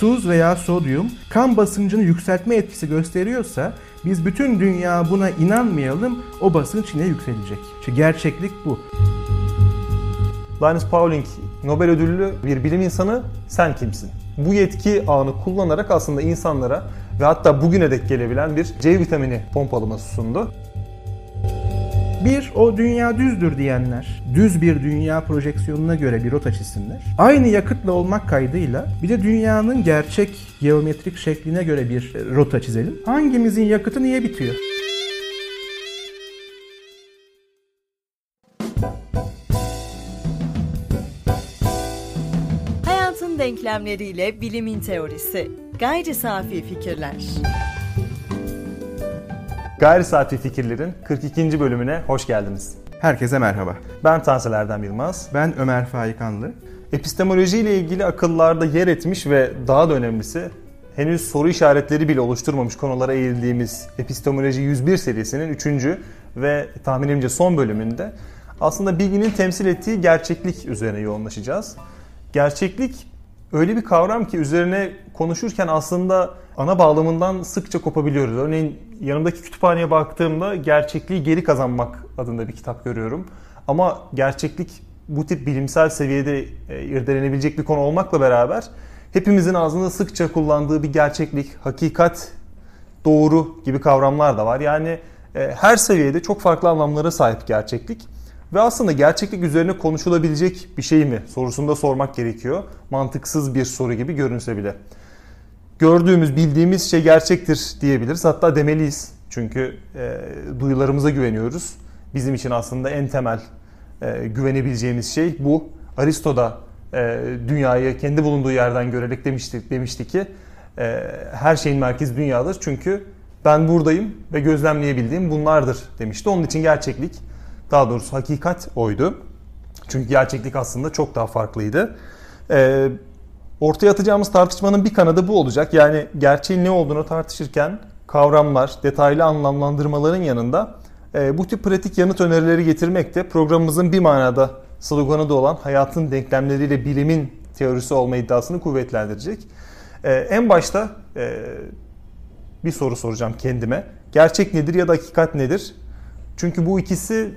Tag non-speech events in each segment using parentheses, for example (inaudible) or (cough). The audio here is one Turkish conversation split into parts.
tuz veya sodyum kan basıncını yükseltme etkisi gösteriyorsa biz bütün dünya buna inanmayalım o basınç yine yükselecek. İşte gerçeklik bu. Linus Pauling Nobel ödüllü bir bilim insanı sen kimsin? Bu yetki ağını kullanarak aslında insanlara ve hatta bugüne dek gelebilen bir C vitamini pompalaması sundu. Bir, o dünya düzdür diyenler, düz bir dünya projeksiyonuna göre bir rota çizsinler. Aynı yakıtla olmak kaydıyla bir de dünyanın gerçek geometrik şekline göre bir rota çizelim. Hangimizin yakıtı niye bitiyor? Hayatın denklemleriyle bilimin teorisi. Gayri safi fikirler. Gayri Safi Fikirlerin 42. bölümüne hoş geldiniz. Herkese merhaba. Ben Tansel Erdem Yılmaz. Ben Ömer Faikanlı. Epistemoloji ile ilgili akıllarda yer etmiş ve daha da önemlisi henüz soru işaretleri bile oluşturmamış konulara eğildiğimiz Epistemoloji 101 serisinin 3. ve tahminimce son bölümünde aslında bilginin temsil ettiği gerçeklik üzerine yoğunlaşacağız. Gerçeklik öyle bir kavram ki üzerine konuşurken aslında ana bağlamından sıkça kopabiliyoruz. Örneğin yanımdaki kütüphaneye baktığımda gerçekliği geri kazanmak adında bir kitap görüyorum. Ama gerçeklik bu tip bilimsel seviyede e, irdelenebilecek bir konu olmakla beraber hepimizin ağzında sıkça kullandığı bir gerçeklik, hakikat, doğru gibi kavramlar da var. Yani e, her seviyede çok farklı anlamlara sahip gerçeklik. Ve aslında gerçeklik üzerine konuşulabilecek bir şey mi sorusunda sormak gerekiyor. Mantıksız bir soru gibi görünse bile. Gördüğümüz, bildiğimiz şey gerçektir diyebiliriz. Hatta demeliyiz. Çünkü e, duyularımıza güveniyoruz. Bizim için aslında en temel e, güvenebileceğimiz şey bu. Aristo da e, dünyayı kendi bulunduğu yerden görerek demişti, demişti ki e, her şeyin merkezi dünyadır. Çünkü ben buradayım ve gözlemleyebildiğim bunlardır demişti. Onun için gerçeklik daha doğrusu hakikat oydu. Çünkü gerçeklik aslında çok daha farklıydı. Ee, ortaya atacağımız tartışmanın bir kanadı bu olacak. Yani gerçeğin ne olduğunu tartışırken kavramlar, detaylı anlamlandırmaların yanında e, bu tip pratik yanıt önerileri getirmek de programımızın bir manada sloganı da olan hayatın denklemleriyle bilimin teorisi olma iddiasını kuvvetlendirecek. E, en başta e, bir soru soracağım kendime. Gerçek nedir ya da hakikat nedir? Çünkü bu ikisi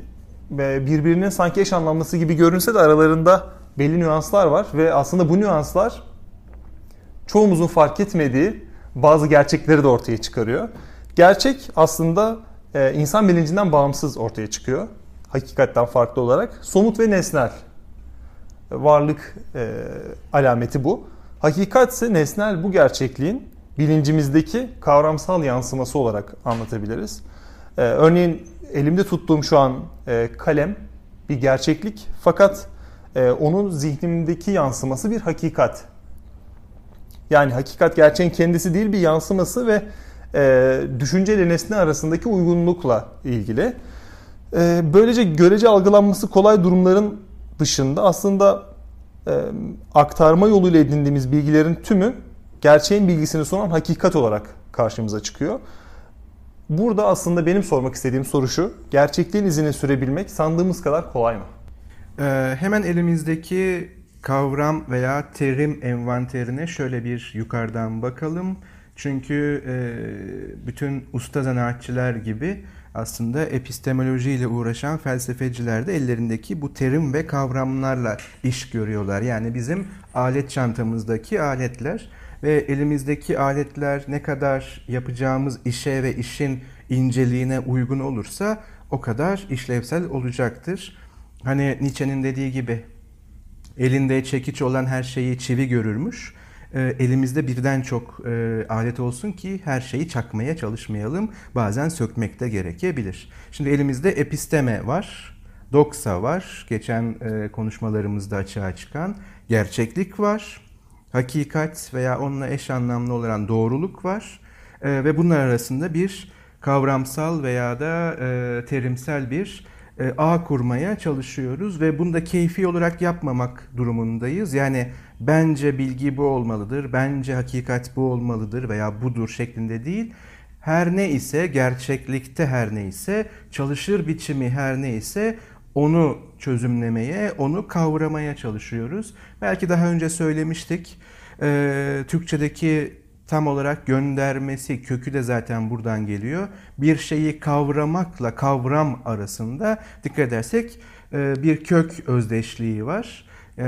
birbirinin sanki eş anlamlısı gibi görünse de aralarında belli nüanslar var ve aslında bu nüanslar çoğumuzun fark etmediği bazı gerçekleri de ortaya çıkarıyor. Gerçek aslında e, insan bilincinden bağımsız ortaya çıkıyor. Hakikatten farklı olarak. Somut ve nesnel varlık e, alameti bu. Hakikat ise nesnel bu gerçekliğin bilincimizdeki kavramsal yansıması olarak anlatabiliriz. E, örneğin elimde tuttuğum şu an e, kalem bir gerçeklik fakat e, onun zihnimdeki yansıması bir hakikat. Yani hakikat gerçeğin kendisi değil bir yansıması ve e, düşünce ile nesne arasındaki uygunlukla ilgili. E, böylece görece algılanması kolay durumların dışında aslında e, aktarma yoluyla edindiğimiz bilgilerin tümü gerçeğin bilgisini sunan hakikat olarak karşımıza çıkıyor. Burada aslında benim sormak istediğim soru şu. Gerçekliğin izini sürebilmek sandığımız kadar kolay mı? Ee, hemen elimizdeki kavram veya terim envanterine şöyle bir yukarıdan bakalım. Çünkü e, bütün usta zanaatçılar gibi aslında epistemoloji ile uğraşan felsefeciler de ellerindeki bu terim ve kavramlarla iş görüyorlar. Yani bizim alet çantamızdaki aletler ve elimizdeki aletler ne kadar yapacağımız işe ve işin inceliğine uygun olursa o kadar işlevsel olacaktır. Hani Nietzsche'nin dediği gibi elinde çekiç olan her şeyi çivi görürmüş. E, elimizde birden çok e, alet olsun ki her şeyi çakmaya çalışmayalım. Bazen sökmek de gerekebilir. Şimdi elimizde episteme var, doksa var, geçen e, konuşmalarımızda açığa çıkan gerçeklik var, hakikat veya onunla eş anlamlı olan doğruluk var e, ve bunlar arasında bir kavramsal veya da e, terimsel bir e, ağ kurmaya çalışıyoruz ve bunu da keyfi olarak yapmamak durumundayız. Yani bence bilgi bu olmalıdır, bence hakikat bu olmalıdır veya budur şeklinde değil. Her ne ise gerçeklikte her ne ise çalışır biçimi her ne ise onu çözümlemeye, onu kavramaya çalışıyoruz. Belki daha önce söylemiştik. e, Türkçedeki tam olarak göndermesi kökü de zaten buradan geliyor. Bir şeyi kavramakla kavram arasında dikkat edersek e, bir kök özdeşliği var. E,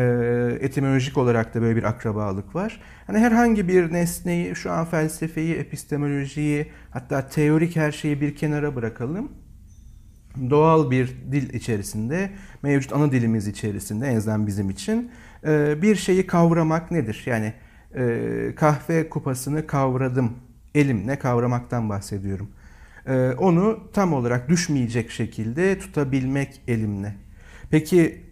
etimolojik olarak da böyle bir akrabalık var. Hani herhangi bir nesneyi, şu an felsefeyi, epistemolojiyi, hatta teorik her şeyi bir kenara bırakalım. Doğal bir dil içerisinde, mevcut ana dilimiz içerisinde en azından bizim için e, bir şeyi kavramak nedir? Yani e, kahve kupasını kavradım, elimle kavramaktan bahsediyorum. E, onu tam olarak düşmeyecek şekilde tutabilmek elimle. Peki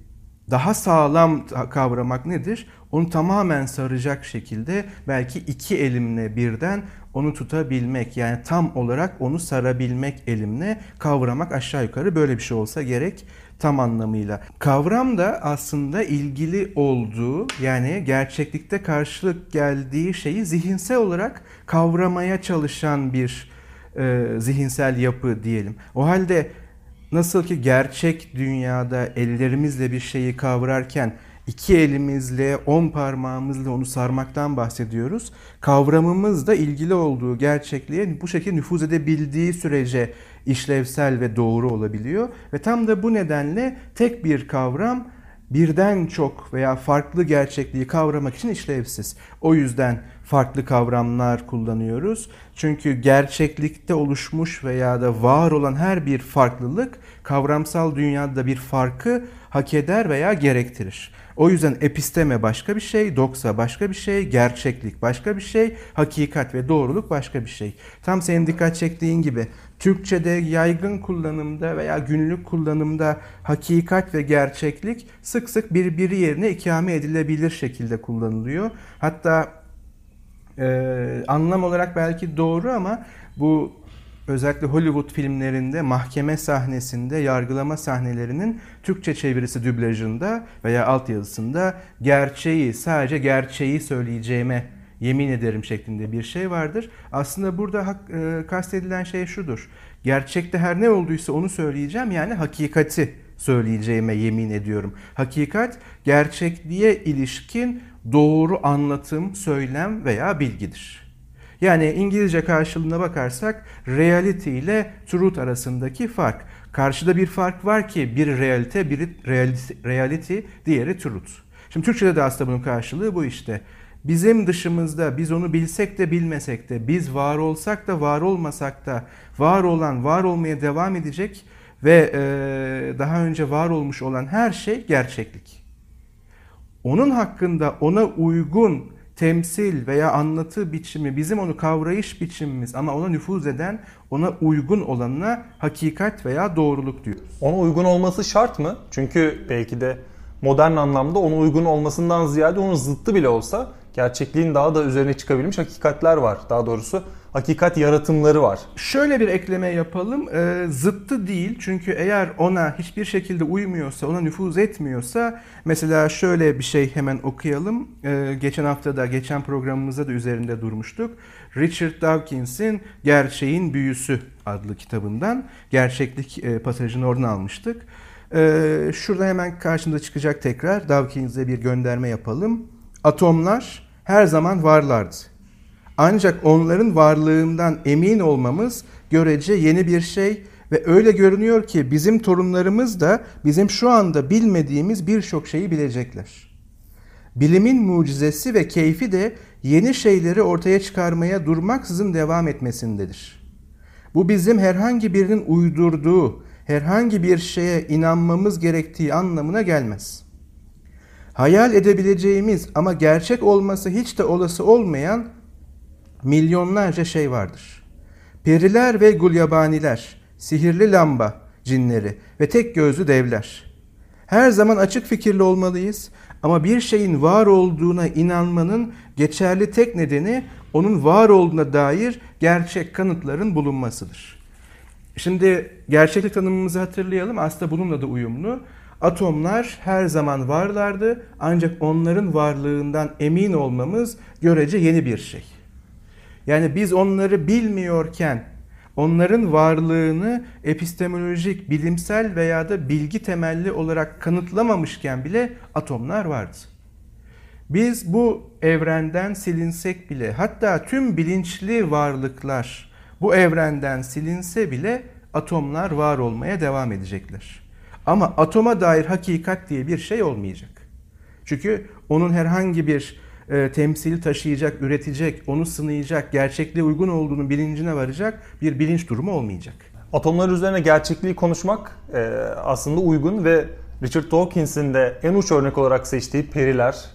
daha sağlam kavramak nedir? Onu tamamen saracak şekilde belki iki elimle birden onu tutabilmek yani tam olarak onu sarabilmek elimle kavramak aşağı yukarı böyle bir şey olsa gerek tam anlamıyla. Kavram da aslında ilgili olduğu yani gerçeklikte karşılık geldiği şeyi zihinsel olarak kavramaya çalışan bir e, zihinsel yapı diyelim. O halde nasıl ki gerçek dünyada ellerimizle bir şeyi kavrarken iki elimizle, on parmağımızla onu sarmaktan bahsediyoruz. Kavramımız da ilgili olduğu gerçekliğe bu şekilde nüfuz edebildiği sürece işlevsel ve doğru olabiliyor. Ve tam da bu nedenle tek bir kavram birden çok veya farklı gerçekliği kavramak için işlevsiz. O yüzden farklı kavramlar kullanıyoruz. Çünkü gerçeklikte oluşmuş veya da var olan her bir farklılık kavramsal dünyada bir farkı hak eder veya gerektirir. O yüzden episteme başka bir şey, doksa başka bir şey, gerçeklik başka bir şey, hakikat ve doğruluk başka bir şey. Tam senin dikkat çektiğin gibi Türkçe'de yaygın kullanımda veya günlük kullanımda hakikat ve gerçeklik sık sık birbiri yerine ikame edilebilir şekilde kullanılıyor. Hatta e, anlam olarak belki doğru ama bu özellikle Hollywood filmlerinde mahkeme sahnesinde yargılama sahnelerinin Türkçe çevirisi dublajında veya altyazısında gerçeği sadece gerçeği söyleyeceğime yemin ederim şeklinde bir şey vardır. Aslında burada hak, e, kastedilen şey şudur. Gerçekte her ne olduysa onu söyleyeceğim yani hakikati söyleyeceğime yemin ediyorum. Hakikat gerçekliğe ilişkin doğru anlatım, söylem veya bilgidir. Yani İngilizce karşılığına bakarsak reality ile truth arasındaki fark. Karşıda bir fark var ki biri realite, biri reality, diğeri truth. Şimdi Türkçe'de de aslında bunun karşılığı bu işte. Bizim dışımızda biz onu bilsek de bilmesek de biz var olsak da var olmasak da var olan var olmaya devam edecek ve e, daha önce var olmuş olan her şey gerçeklik. Onun hakkında ona uygun temsil veya anlatı biçimi bizim onu kavrayış biçimimiz ama ona nüfuz eden ona uygun olanına hakikat veya doğruluk diyoruz. Ona uygun olması şart mı? Çünkü belki de modern anlamda ona uygun olmasından ziyade onun zıttı bile olsa gerçekliğin daha da üzerine çıkabilmiş hakikatler var. Daha doğrusu hakikat yaratımları var. Şöyle bir ekleme yapalım. E, zıttı değil çünkü eğer ona hiçbir şekilde uymuyorsa, ona nüfuz etmiyorsa mesela şöyle bir şey hemen okuyalım. E, geçen hafta da, geçen programımızda da üzerinde durmuştuk. Richard Dawkins'in Gerçeğin Büyüsü adlı kitabından gerçeklik e, pasajını oradan almıştık. E, şurada hemen karşımıza çıkacak tekrar. Dawkins'e bir gönderme yapalım. Atomlar her zaman varlardı. Ancak onların varlığından emin olmamız görece yeni bir şey ve öyle görünüyor ki bizim torunlarımız da bizim şu anda bilmediğimiz birçok şeyi bilecekler. Bilimin mucizesi ve keyfi de yeni şeyleri ortaya çıkarmaya durmaksızın devam etmesindedir. Bu bizim herhangi birinin uydurduğu, herhangi bir şeye inanmamız gerektiği anlamına gelmez. Hayal edebileceğimiz ama gerçek olması hiç de olası olmayan milyonlarca şey vardır. Periler ve gulyabaniler, sihirli lamba cinleri ve tek gözlü devler. Her zaman açık fikirli olmalıyız ama bir şeyin var olduğuna inanmanın geçerli tek nedeni onun var olduğuna dair gerçek kanıtların bulunmasıdır. Şimdi gerçeklik tanımımızı hatırlayalım. Aslında bununla da uyumlu. Atomlar her zaman varlardı ancak onların varlığından emin olmamız görece yeni bir şey. Yani biz onları bilmiyorken onların varlığını epistemolojik, bilimsel veya da bilgi temelli olarak kanıtlamamışken bile atomlar vardı. Biz bu evrenden silinsek bile hatta tüm bilinçli varlıklar bu evrenden silinse bile atomlar var olmaya devam edecekler. Ama atoma dair hakikat diye bir şey olmayacak. Çünkü onun herhangi bir e, temsil taşıyacak, üretecek, onu sınayacak, gerçekliğe uygun olduğunu bilincine varacak bir bilinç durumu olmayacak. Atomlar üzerine gerçekliği konuşmak e, aslında uygun ve Richard Dawkins'in de en uç örnek olarak seçtiği periler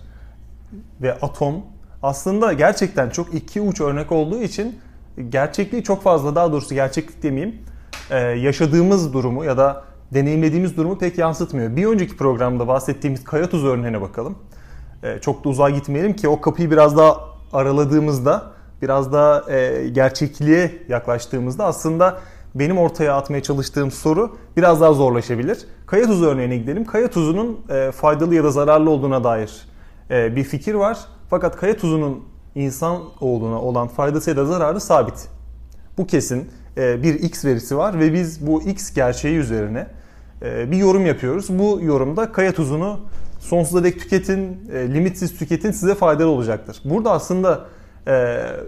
ve atom aslında gerçekten çok iki uç örnek olduğu için gerçekliği çok fazla daha doğrusu gerçeklik demeyeyim e, yaşadığımız durumu ya da deneyimlediğimiz durumu pek yansıtmıyor. Bir önceki programda bahsettiğimiz kaya tuzu örneğine bakalım. E, çok da uzağa gitmeyelim ki o kapıyı biraz daha araladığımızda, biraz daha e, gerçekliğe yaklaştığımızda aslında benim ortaya atmaya çalıştığım soru biraz daha zorlaşabilir. Kaya tuzu örneğine gidelim. Kaya tuzunun e, faydalı ya da zararlı olduğuna dair bir fikir var. Fakat kaya tuzunun insan olduğuna olan faydası ya da zararı sabit. Bu kesin bir X verisi var ve biz bu X gerçeği üzerine bir yorum yapıyoruz. Bu yorumda kaya tuzunu sonsuza dek tüketin, e, limitsiz tüketin size faydalı olacaktır. Burada aslında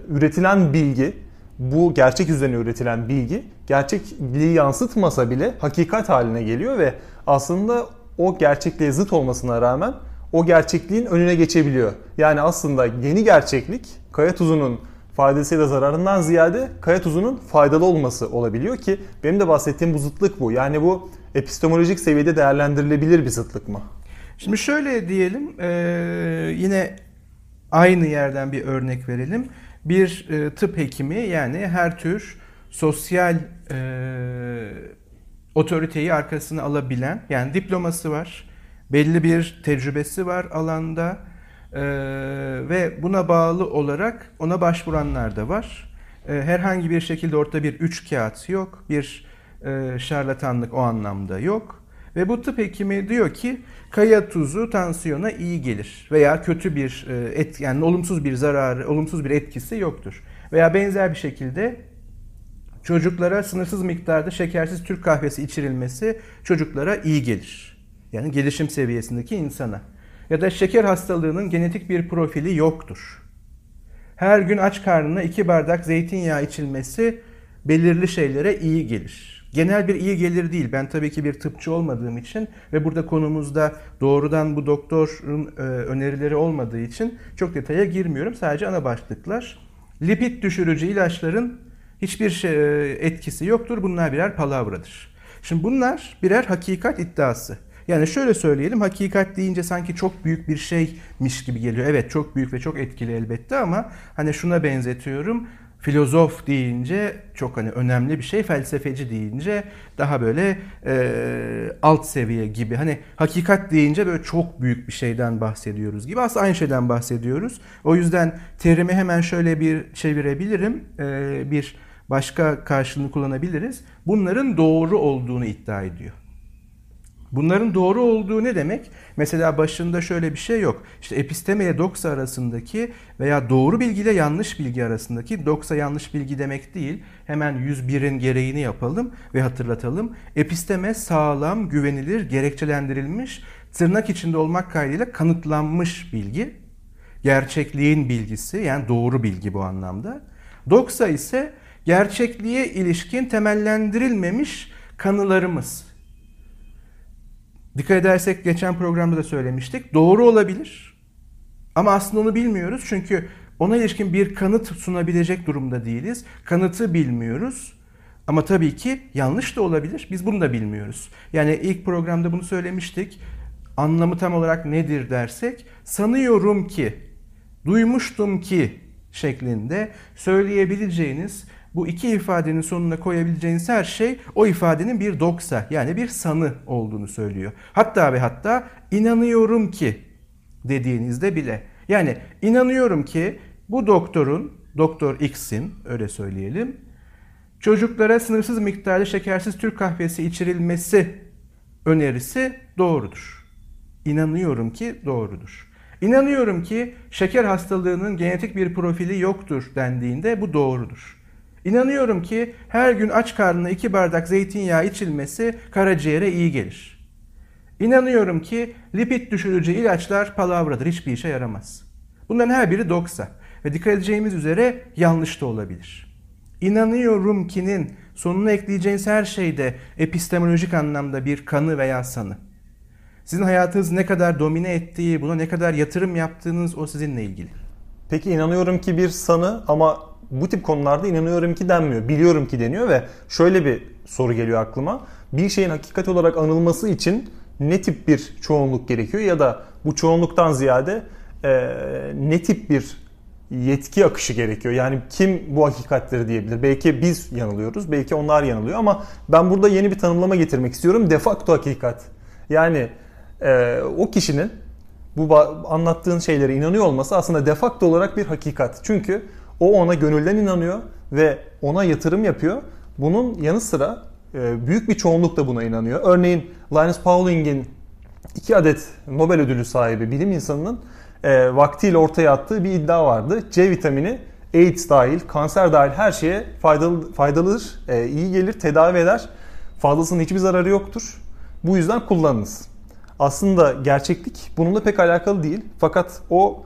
üretilen bilgi, bu gerçek üzerine üretilen bilgi gerçekliği yansıtmasa bile hakikat haline geliyor ve aslında o gerçekliğe zıt olmasına rağmen o gerçekliğin önüne geçebiliyor. Yani aslında yeni gerçeklik kaya tuzunun faydasıyla zararından ziyade kaya tuzunun faydalı olması olabiliyor ki benim de bahsettiğim bu zıtlık bu. Yani bu epistemolojik seviyede değerlendirilebilir bir zıtlık mı? Şimdi şöyle diyelim e, yine aynı yerden bir örnek verelim. Bir e, tıp hekimi yani her tür sosyal e, otoriteyi arkasına alabilen yani diploması var, belli bir tecrübesi var alanda ee, ve buna bağlı olarak ona başvuranlar da var. Ee, herhangi bir şekilde ortada bir üç kağıt yok, bir e, şarlatanlık o anlamda yok. Ve bu tıp hekimi diyor ki kaya tuzu tansiyona iyi gelir veya kötü bir e, et yani olumsuz bir zararı, olumsuz bir etkisi yoktur. Veya benzer bir şekilde çocuklara sınırsız miktarda şekersiz Türk kahvesi içirilmesi çocuklara iyi gelir. Yani gelişim seviyesindeki insana ya da şeker hastalığının genetik bir profili yoktur. Her gün aç karnına iki bardak zeytinyağı içilmesi belirli şeylere iyi gelir. Genel bir iyi gelir değil. Ben tabii ki bir tıpçı olmadığım için ve burada konumuzda doğrudan bu doktorun e, önerileri olmadığı için çok detaya girmiyorum. Sadece ana başlıklar. Lipid düşürücü ilaçların hiçbir şey, e, etkisi yoktur. Bunlar birer palavradır. Şimdi bunlar birer hakikat iddiası. Yani şöyle söyleyelim hakikat deyince sanki çok büyük bir şeymiş gibi geliyor. Evet çok büyük ve çok etkili elbette ama hani şuna benzetiyorum. Filozof deyince çok hani önemli bir şey, felsefeci deyince daha böyle e, alt seviye gibi. Hani hakikat deyince böyle çok büyük bir şeyden bahsediyoruz gibi. Aslında aynı şeyden bahsediyoruz. O yüzden terimi hemen şöyle bir çevirebilirim. E, bir başka karşılığını kullanabiliriz. Bunların doğru olduğunu iddia ediyor. Bunların doğru olduğu ne demek? Mesela başında şöyle bir şey yok. İşte episteme ile doksa arasındaki veya doğru bilgi ile yanlış bilgi arasındaki doksa yanlış bilgi demek değil. Hemen 101'in gereğini yapalım ve hatırlatalım. Episteme sağlam, güvenilir, gerekçelendirilmiş, tırnak içinde olmak kaydıyla kanıtlanmış bilgi. Gerçekliğin bilgisi yani doğru bilgi bu anlamda. Doksa ise gerçekliğe ilişkin temellendirilmemiş kanılarımız Dikkat edersek geçen programda da söylemiştik. Doğru olabilir. Ama aslında onu bilmiyoruz. Çünkü ona ilişkin bir kanıt sunabilecek durumda değiliz. Kanıtı bilmiyoruz. Ama tabii ki yanlış da olabilir. Biz bunu da bilmiyoruz. Yani ilk programda bunu söylemiştik. Anlamı tam olarak nedir dersek sanıyorum ki, duymuştum ki şeklinde söyleyebileceğiniz bu iki ifadenin sonuna koyabileceğiniz her şey o ifadenin bir doksa yani bir sanı olduğunu söylüyor. Hatta ve hatta inanıyorum ki dediğinizde bile. Yani inanıyorum ki bu doktorun, Doktor X'in öyle söyleyelim, çocuklara sınırsız miktarda şekersiz Türk kahvesi içirilmesi önerisi doğrudur. İnanıyorum ki doğrudur. İnanıyorum ki şeker hastalığının genetik bir profili yoktur dendiğinde bu doğrudur. İnanıyorum ki her gün aç karnına iki bardak zeytinyağı içilmesi karaciğere iyi gelir. İnanıyorum ki lipid düşürücü ilaçlar palavradır, hiçbir işe yaramaz. Bunların her biri doksa ve dikkat edeceğimiz üzere yanlış da olabilir. İnanıyorum ki'nin sonuna ekleyeceğiniz her şeyde epistemolojik anlamda bir kanı veya sanı. Sizin hayatınızı ne kadar domine ettiği, buna ne kadar yatırım yaptığınız o sizinle ilgili. Peki inanıyorum ki bir sanı ama bu tip konularda inanıyorum ki denmiyor. Biliyorum ki deniyor ve şöyle bir soru geliyor aklıma. Bir şeyin hakikat olarak anılması için ne tip bir çoğunluk gerekiyor ya da bu çoğunluktan ziyade e, ne tip bir yetki akışı gerekiyor. Yani kim bu hakikatleri diyebilir? Belki biz yanılıyoruz, belki onlar yanılıyor ama ben burada yeni bir tanımlama getirmek istiyorum. De facto hakikat. Yani e, o kişinin bu anlattığın şeylere inanıyor olması aslında de facto olarak bir hakikat. Çünkü o ona gönülden inanıyor ve ona yatırım yapıyor. Bunun yanı sıra e, büyük bir çoğunluk da buna inanıyor. Örneğin Linus Pauling'in iki adet Nobel ödülü sahibi bilim insanının e, vaktiyle ortaya attığı bir iddia vardı. C vitamini AIDS dahil, kanser dahil her şeye faydalı, faydalıdır, e, iyi gelir, tedavi eder. Fazlasının hiçbir zararı yoktur. Bu yüzden kullanınız. Aslında gerçeklik bununla pek alakalı değil. Fakat o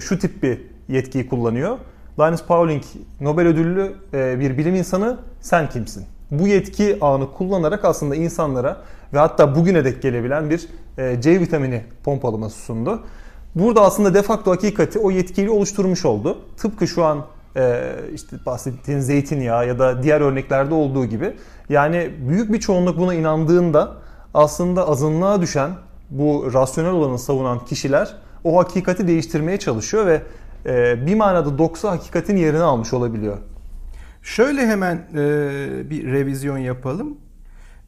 şu tip bir yetkiyi kullanıyor. Linus Pauling Nobel ödüllü e, bir bilim insanı sen kimsin? Bu yetki ağını kullanarak aslında insanlara ve hatta bugüne dek gelebilen bir e, C vitamini pompalaması sundu. Burada aslında de facto hakikati o yetkili oluşturmuş oldu. Tıpkı şu an e, işte bahsettiğin zeytinyağı ya da diğer örneklerde olduğu gibi. Yani büyük bir çoğunluk buna inandığında aslında azınlığa düşen bu rasyonel olanı savunan kişiler o hakikati değiştirmeye çalışıyor ve bir manada doksa hakikatin yerini almış olabiliyor. Şöyle hemen e, bir revizyon yapalım.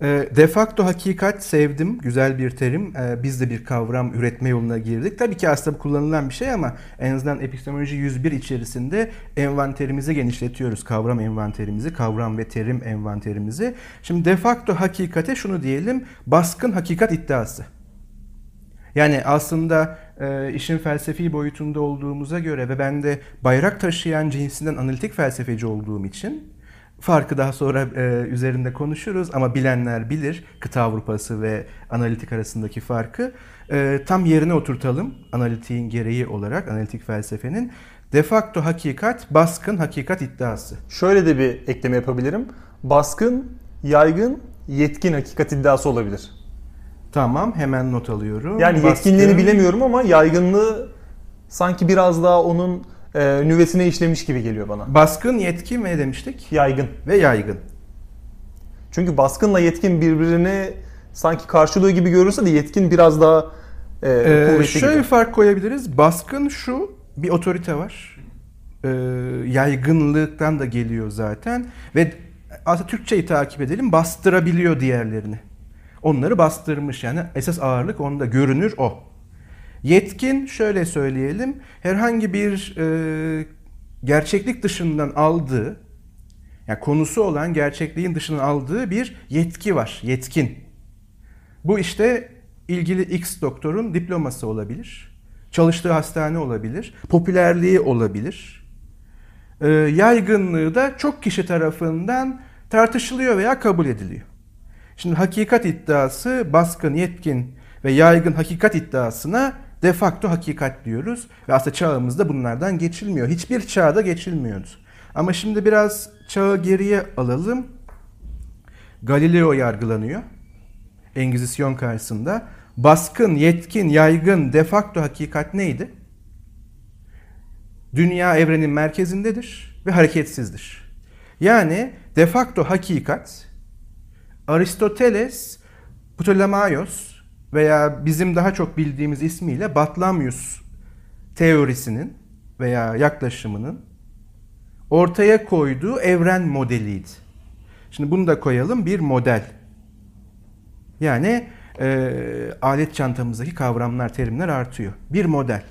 E, de facto hakikat sevdim. Güzel bir terim. E, biz de bir kavram üretme yoluna girdik. Tabii ki aslında kullanılan bir şey ama en azından epistemoloji 101 içerisinde envanterimizi genişletiyoruz. Kavram envanterimizi, kavram ve terim envanterimizi. Şimdi de facto hakikate şunu diyelim. Baskın hakikat iddiası. Yani aslında e, işin felsefi boyutunda olduğumuza göre ve ben de bayrak taşıyan cinsinden analitik felsefeci olduğum için farkı daha sonra e, üzerinde konuşuruz ama bilenler bilir kıta Avrupası ve analitik arasındaki farkı. E, tam yerine oturtalım analitiğin gereği olarak analitik felsefenin. De facto hakikat, baskın hakikat iddiası. Şöyle de bir ekleme yapabilirim. Baskın, yaygın, yetkin hakikat iddiası olabilir. Tamam hemen not alıyorum. Yani Baskın... yetkinliğini bilemiyorum ama yaygınlığı sanki biraz daha onun e, nüvesine işlemiş gibi geliyor bana. Baskın, yetkin ve ne demiştik? Yaygın. Ve yaygın. Çünkü baskınla yetkin birbirini sanki karşılığı gibi görünse de yetkin biraz daha e, ee, Şöyle gibi. bir fark koyabiliriz. Baskın şu, bir otorite var. Ee, yaygınlıktan da geliyor zaten. Ve aslında Türkçeyi takip edelim. Bastırabiliyor diğerlerini. Onları bastırmış yani esas ağırlık onda görünür o. Yetkin şöyle söyleyelim herhangi bir e, gerçeklik dışından aldığı yani konusu olan gerçekliğin dışından aldığı bir yetki var. Yetkin. Bu işte ilgili X doktorun diploması olabilir. Çalıştığı hastane olabilir. Popülerliği olabilir. E, yaygınlığı da çok kişi tarafından tartışılıyor veya kabul ediliyor. Şimdi hakikat iddiası baskın, yetkin ve yaygın hakikat iddiasına de facto hakikat diyoruz. Ve aslında çağımızda bunlardan geçilmiyor. Hiçbir çağda geçilmiyordu. Ama şimdi biraz çağı geriye alalım. Galileo yargılanıyor. Engizisyon karşısında. Baskın, yetkin, yaygın, de facto hakikat neydi? Dünya evrenin merkezindedir ve hareketsizdir. Yani de facto hakikat Aristoteles, Ptolemaios veya bizim daha çok bildiğimiz ismiyle Batlamyus teorisinin veya yaklaşımının ortaya koyduğu evren modeliydi. Şimdi bunu da koyalım bir model. Yani e, alet çantamızdaki kavramlar, terimler artıyor. Bir model.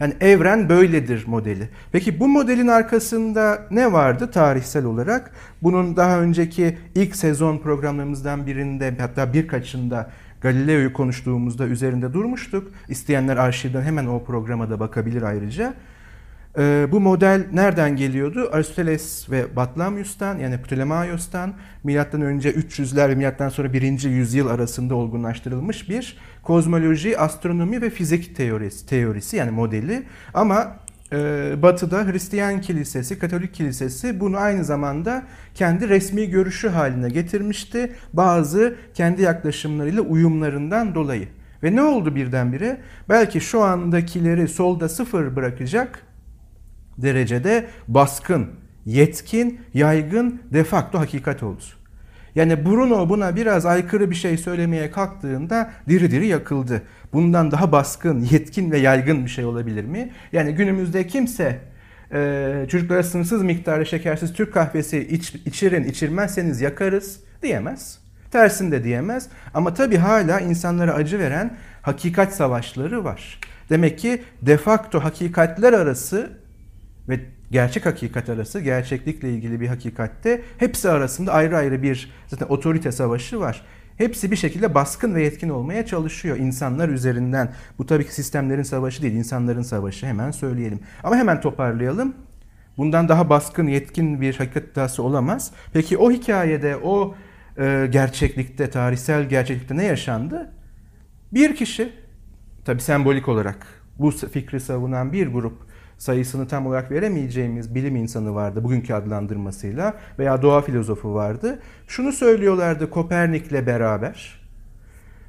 Yani evren böyledir modeli. Peki bu modelin arkasında ne vardı tarihsel olarak? Bunun daha önceki ilk sezon programlarımızdan birinde hatta birkaçında Galileo'yu konuştuğumuzda üzerinde durmuştuk. İsteyenler arşivden hemen o programa da bakabilir ayrıca. Ee, bu model nereden geliyordu? Aristoteles ve Batlamyus'tan yani Ptolemaios'tan milattan önce 300'ler ve milattan sonra 1. yüzyıl arasında olgunlaştırılmış bir kozmoloji, astronomi ve fizik teorisi, teorisi yani modeli. Ama e, Batı'da Hristiyan kilisesi, Katolik kilisesi bunu aynı zamanda kendi resmi görüşü haline getirmişti. Bazı kendi yaklaşımlarıyla uyumlarından dolayı. Ve ne oldu birdenbire? Belki şu andakileri solda sıfır bırakacak derecede baskın, yetkin, yaygın de facto hakikat oldu. Yani Bruno buna biraz aykırı bir şey söylemeye kalktığında diri diri yakıldı. Bundan daha baskın, yetkin ve yaygın bir şey olabilir mi? Yani günümüzde kimse e, çocuklara sınırsız miktarda şekersiz Türk kahvesi iç, içirin, içirmezseniz yakarız diyemez. Tersini de diyemez. Ama tabii hala insanlara acı veren hakikat savaşları var. Demek ki de facto hakikatler arası ve gerçek hakikat arası, gerçeklikle ilgili bir hakikatte hepsi arasında ayrı ayrı bir zaten otorite savaşı var. Hepsi bir şekilde baskın ve yetkin olmaya çalışıyor insanlar üzerinden. Bu tabii ki sistemlerin savaşı değil, insanların savaşı hemen söyleyelim. Ama hemen toparlayalım. Bundan daha baskın, yetkin bir hakikat iddiası olamaz. Peki o hikayede, o e, gerçeklikte, tarihsel gerçeklikte ne yaşandı? Bir kişi, tabii sembolik olarak bu fikri savunan bir grup sayısını tam olarak veremeyeceğimiz bilim insanı vardı bugünkü adlandırmasıyla veya doğa filozofu vardı. Şunu söylüyorlardı Kopernik'le beraber.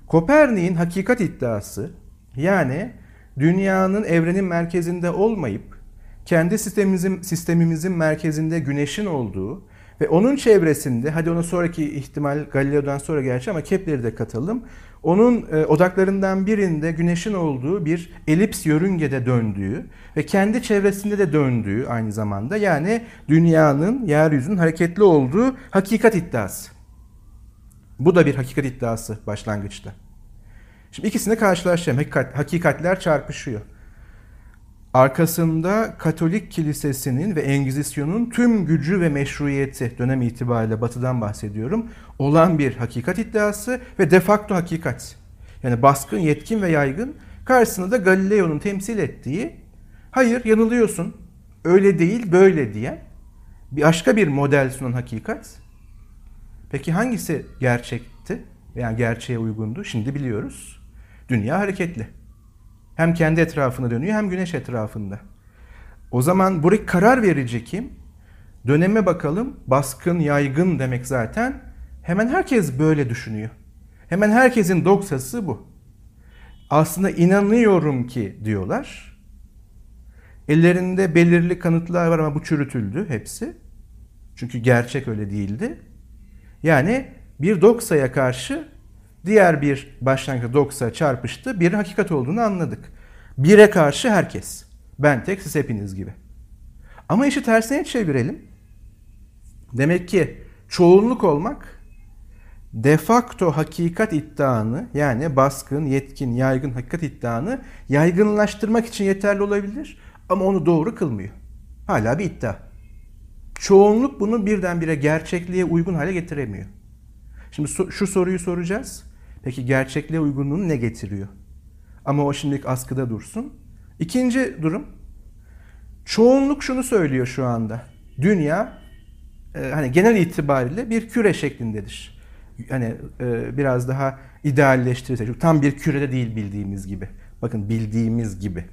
Kopernik'in hakikat iddiası yani dünyanın evrenin merkezinde olmayıp kendi sistemimizin sistemimizin merkezinde güneşin olduğu ve onun çevresinde hadi ona sonraki ihtimal Galileo'dan sonra gerçi ama Kepler'i de katalım. Onun e, odaklarından birinde güneşin olduğu bir elips yörüngede döndüğü ve kendi çevresinde de döndüğü aynı zamanda yani dünyanın, yeryüzünün hareketli olduğu hakikat iddiası. Bu da bir hakikat iddiası başlangıçta. Şimdi ikisini karşılaştıralım. Hakikat, hakikatler çarpışıyor arkasında Katolik Kilisesi'nin ve Engizisyon'un tüm gücü ve meşruiyeti dönem itibariyle batıdan bahsediyorum olan bir hakikat iddiası ve de facto hakikat. Yani baskın, yetkin ve yaygın karşısında da Galileo'nun temsil ettiği hayır yanılıyorsun öyle değil böyle diye bir başka bir model sunan hakikat. Peki hangisi gerçekti? Yani gerçeğe uygundu? Şimdi biliyoruz. Dünya hareketli. Hem kendi etrafında dönüyor hem güneş etrafında. O zaman buraya karar verici kim? Döneme bakalım. Baskın, yaygın demek zaten. Hemen herkes böyle düşünüyor. Hemen herkesin doksası bu. Aslında inanıyorum ki diyorlar. Ellerinde belirli kanıtlar var ama bu çürütüldü hepsi. Çünkü gerçek öyle değildi. Yani bir doksaya karşı diğer bir başlangıç doksa çarpıştı. Bir hakikat olduğunu anladık. Bire karşı herkes. Ben tek siz hepiniz gibi. Ama işi tersine çevirelim. Demek ki çoğunluk olmak de facto hakikat iddianı yani baskın, yetkin, yaygın hakikat iddianı yaygınlaştırmak için yeterli olabilir ama onu doğru kılmıyor. Hala bir iddia. Çoğunluk bunu birdenbire gerçekliğe uygun hale getiremiyor. Şimdi şu soruyu soracağız. Peki gerçekliğe uygunluğunu ne getiriyor? Ama o şimdilik askıda dursun. İkinci durum. Çoğunluk şunu söylüyor şu anda. Dünya e, hani genel itibariyle bir küre şeklindedir. Hani e, biraz daha idealleştirirsek tam bir kürede değil bildiğimiz gibi. Bakın bildiğimiz gibi.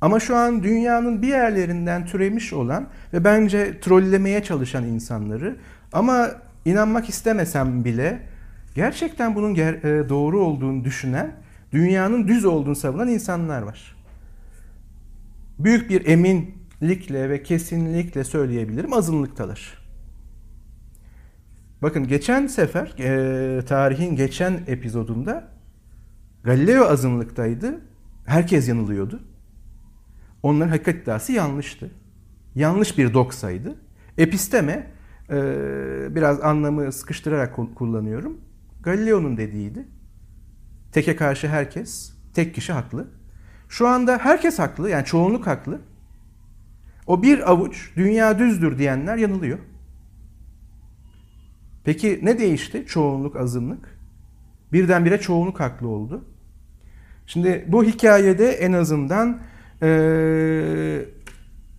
Ama şu an dünyanın bir yerlerinden türemiş olan ve bence trollemeye çalışan insanları ama inanmak istemesem bile gerçekten bunun ger- e, doğru olduğunu düşünen, dünyanın düz olduğunu savunan insanlar var. Büyük bir eminlikle ve kesinlikle söyleyebilirim azınlıktalar. Bakın geçen sefer e, tarihin geçen epizodunda Galileo azınlıktaydı. Herkes yanılıyordu. Onların hakikat iddiası yanlıştı. Yanlış bir doksaydı. Episteme e, biraz anlamı sıkıştırarak kullanıyorum Galileo'nun dediğiydi. Teke karşı herkes, tek kişi haklı. Şu anda herkes haklı, yani çoğunluk haklı. O bir avuç dünya düzdür diyenler yanılıyor. Peki ne değişti çoğunluk azınlık? Birdenbire çoğunluk haklı oldu. Şimdi bu hikayede en azından e,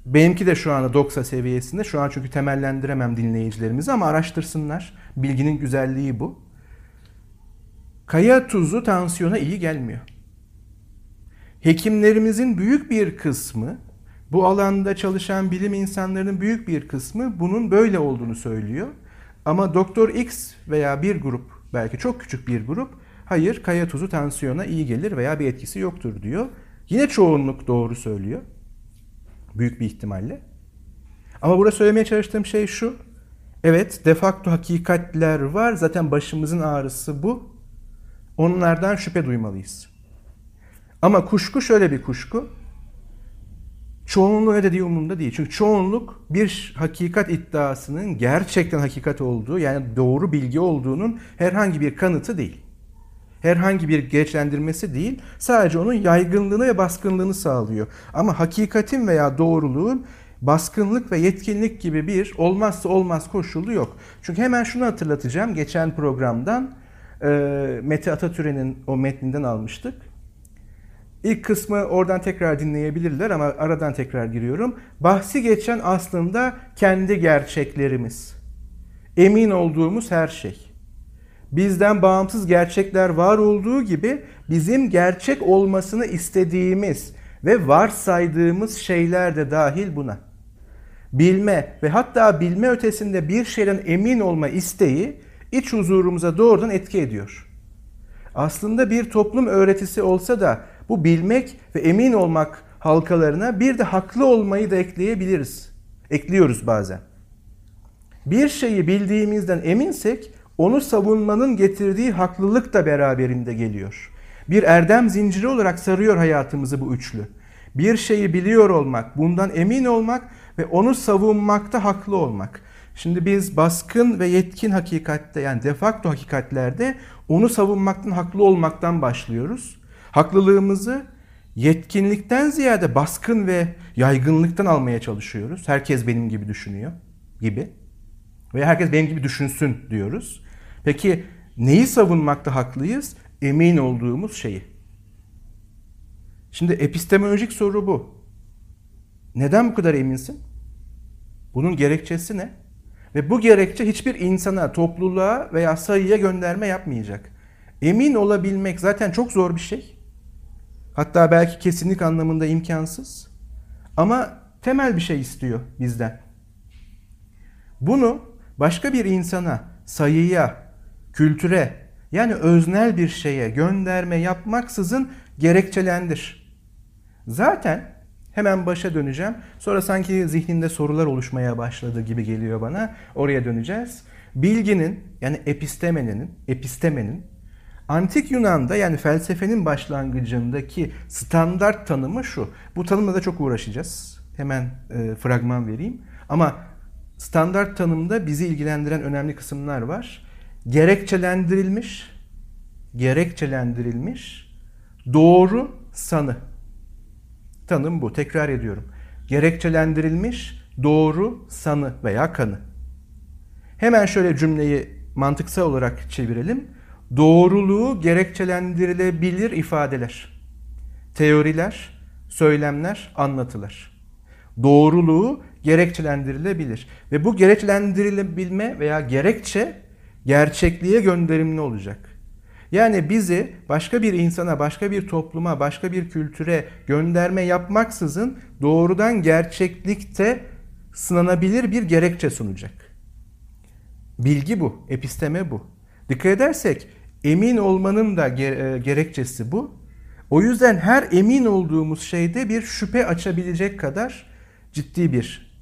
Benimki de şu anda doksa seviyesinde. Şu an çünkü temellendiremem dinleyicilerimizi ama araştırsınlar. Bilginin güzelliği bu. Kaya tuzu tansiyona iyi gelmiyor. Hekimlerimizin büyük bir kısmı, bu alanda çalışan bilim insanlarının büyük bir kısmı bunun böyle olduğunu söylüyor. Ama Doktor X veya bir grup, belki çok küçük bir grup, hayır kaya tuzu tansiyona iyi gelir veya bir etkisi yoktur diyor. Yine çoğunluk doğru söylüyor. Büyük bir ihtimalle. Ama burada söylemeye çalıştığım şey şu. Evet, defakto hakikatler var. Zaten başımızın ağrısı bu. Onlardan şüphe duymalıyız. Ama kuşku şöyle bir kuşku. Çoğunluğu ne dediği umurumda değil. Çünkü çoğunluk bir hakikat iddiasının gerçekten hakikat olduğu yani doğru bilgi olduğunun herhangi bir kanıtı değil. Herhangi bir gereçlendirmesi değil. Sadece onun yaygınlığını ve baskınlığını sağlıyor. Ama hakikatin veya doğruluğun baskınlık ve yetkinlik gibi bir olmazsa olmaz koşulu yok. Çünkü hemen şunu hatırlatacağım. Geçen programdan e, Mete Atatürk'ün o metninden almıştık. İlk kısmı oradan tekrar dinleyebilirler ama aradan tekrar giriyorum. Bahsi geçen aslında kendi gerçeklerimiz. Emin olduğumuz her şey. Bizden bağımsız gerçekler var olduğu gibi bizim gerçek olmasını istediğimiz ve varsaydığımız şeyler de dahil buna. Bilme ve hatta bilme ötesinde bir şeyden emin olma isteği iç huzurumuza doğrudan etki ediyor. Aslında bir toplum öğretisi olsa da bu bilmek ve emin olmak halkalarına bir de haklı olmayı da ekleyebiliriz. Ekliyoruz bazen. Bir şeyi bildiğimizden eminsek onu savunmanın getirdiği haklılık da beraberinde geliyor. Bir erdem zinciri olarak sarıyor hayatımızı bu üçlü. Bir şeyi biliyor olmak, bundan emin olmak ve onu savunmakta haklı olmak. Şimdi biz baskın ve yetkin hakikatte yani defakto hakikatlerde onu savunmaktan haklı olmaktan başlıyoruz. Haklılığımızı yetkinlikten ziyade baskın ve yaygınlıktan almaya çalışıyoruz. Herkes benim gibi düşünüyor gibi. Ve herkes benim gibi düşünsün diyoruz. Peki neyi savunmakta haklıyız? Emin olduğumuz şeyi. Şimdi epistemolojik soru bu. Neden bu kadar eminsin? Bunun gerekçesi ne? Ve bu gerekçe hiçbir insana, topluluğa veya sayıya gönderme yapmayacak. Emin olabilmek zaten çok zor bir şey. Hatta belki kesinlik anlamında imkansız. Ama temel bir şey istiyor bizden. Bunu başka bir insana, sayıya, kültüre yani öznel bir şeye gönderme yapmaksızın gerekçelendir. Zaten hemen başa döneceğim. Sonra sanki zihninde sorular oluşmaya başladı gibi geliyor bana. Oraya döneceğiz. Bilginin yani epistemenin, epistemenin Antik Yunan'da yani felsefenin başlangıcındaki standart tanımı şu. Bu tanımla da çok uğraşacağız. Hemen e, fragman vereyim. Ama standart tanımda bizi ilgilendiren önemli kısımlar var. Gerekçelendirilmiş, gerekçelendirilmiş doğru sanı. Tanım bu. Tekrar ediyorum. Gerekçelendirilmiş doğru sanı veya kanı. Hemen şöyle cümleyi mantıksal olarak çevirelim doğruluğu gerekçelendirilebilir ifadeler, teoriler, söylemler, anlatılar. Doğruluğu gerekçelendirilebilir ve bu gerekçelendirilebilme veya gerekçe gerçekliğe gönderimli olacak. Yani bizi başka bir insana, başka bir topluma, başka bir kültüre gönderme yapmaksızın doğrudan gerçeklikte sınanabilir bir gerekçe sunacak. Bilgi bu, episteme bu. Dikkat edersek emin olmanın da e, gerekçesi bu. O yüzden her emin olduğumuz şeyde bir şüphe açabilecek kadar ciddi bir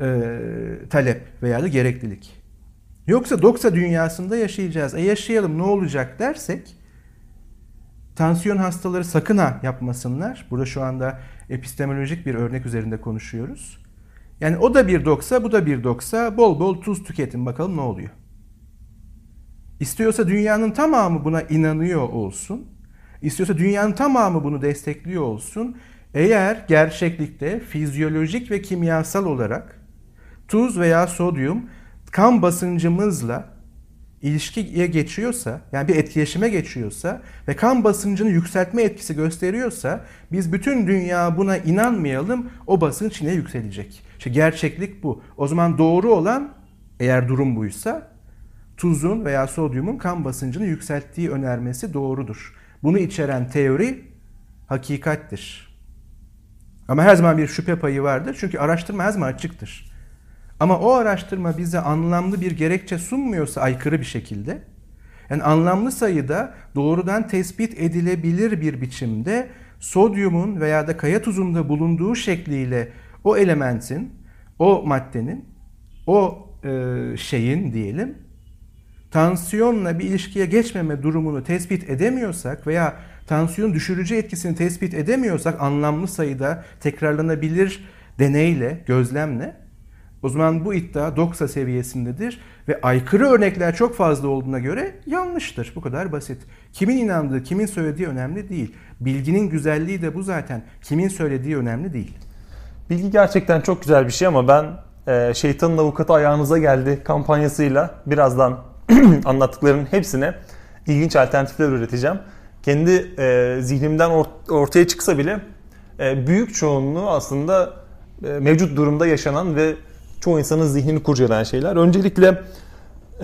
e, talep veya da gereklilik. Yoksa doksa dünyasında yaşayacağız. E yaşayalım ne olacak dersek tansiyon hastaları sakın ha yapmasınlar. Burada şu anda epistemolojik bir örnek üzerinde konuşuyoruz. Yani o da bir doksa, bu da bir doksa. Bol bol tuz tüketin bakalım ne oluyor. İstiyorsa dünyanın tamamı buna inanıyor olsun. İstiyorsa dünyanın tamamı bunu destekliyor olsun. Eğer gerçeklikte fizyolojik ve kimyasal olarak tuz veya sodyum kan basıncımızla ilişkiye geçiyorsa, yani bir etkileşime geçiyorsa ve kan basıncını yükseltme etkisi gösteriyorsa biz bütün dünya buna inanmayalım, o basınç yine yükselecek. İşte gerçeklik bu. O zaman doğru olan eğer durum buysa tuzun veya sodyumun kan basıncını yükselttiği önermesi doğrudur. Bunu içeren teori hakikattir. Ama her zaman bir şüphe payı vardır. Çünkü araştırma her zaman açıktır. Ama o araştırma bize anlamlı bir gerekçe sunmuyorsa aykırı bir şekilde, yani anlamlı sayıda doğrudan tespit edilebilir bir biçimde sodyumun veya da kaya tuzunda bulunduğu şekliyle o elementin, o maddenin, o e, şeyin diyelim tansiyonla bir ilişkiye geçmeme durumunu tespit edemiyorsak veya tansiyon düşürücü etkisini tespit edemiyorsak anlamlı sayıda tekrarlanabilir deneyle, gözlemle o zaman bu iddia doksa seviyesindedir ve aykırı örnekler çok fazla olduğuna göre yanlıştır. Bu kadar basit. Kimin inandığı, kimin söylediği önemli değil. Bilginin güzelliği de bu zaten. Kimin söylediği önemli değil. Bilgi gerçekten çok güzel bir şey ama ben e, şeytanın avukatı ayağınıza geldi kampanyasıyla birazdan (clears throat) anlattıklarının hepsine ilginç alternatifler üreteceğim. Kendi e, zihnimden or- ortaya çıksa bile e, büyük çoğunluğu aslında e, mevcut durumda yaşanan ve çoğu insanın zihnini kurcalayan şeyler. Öncelikle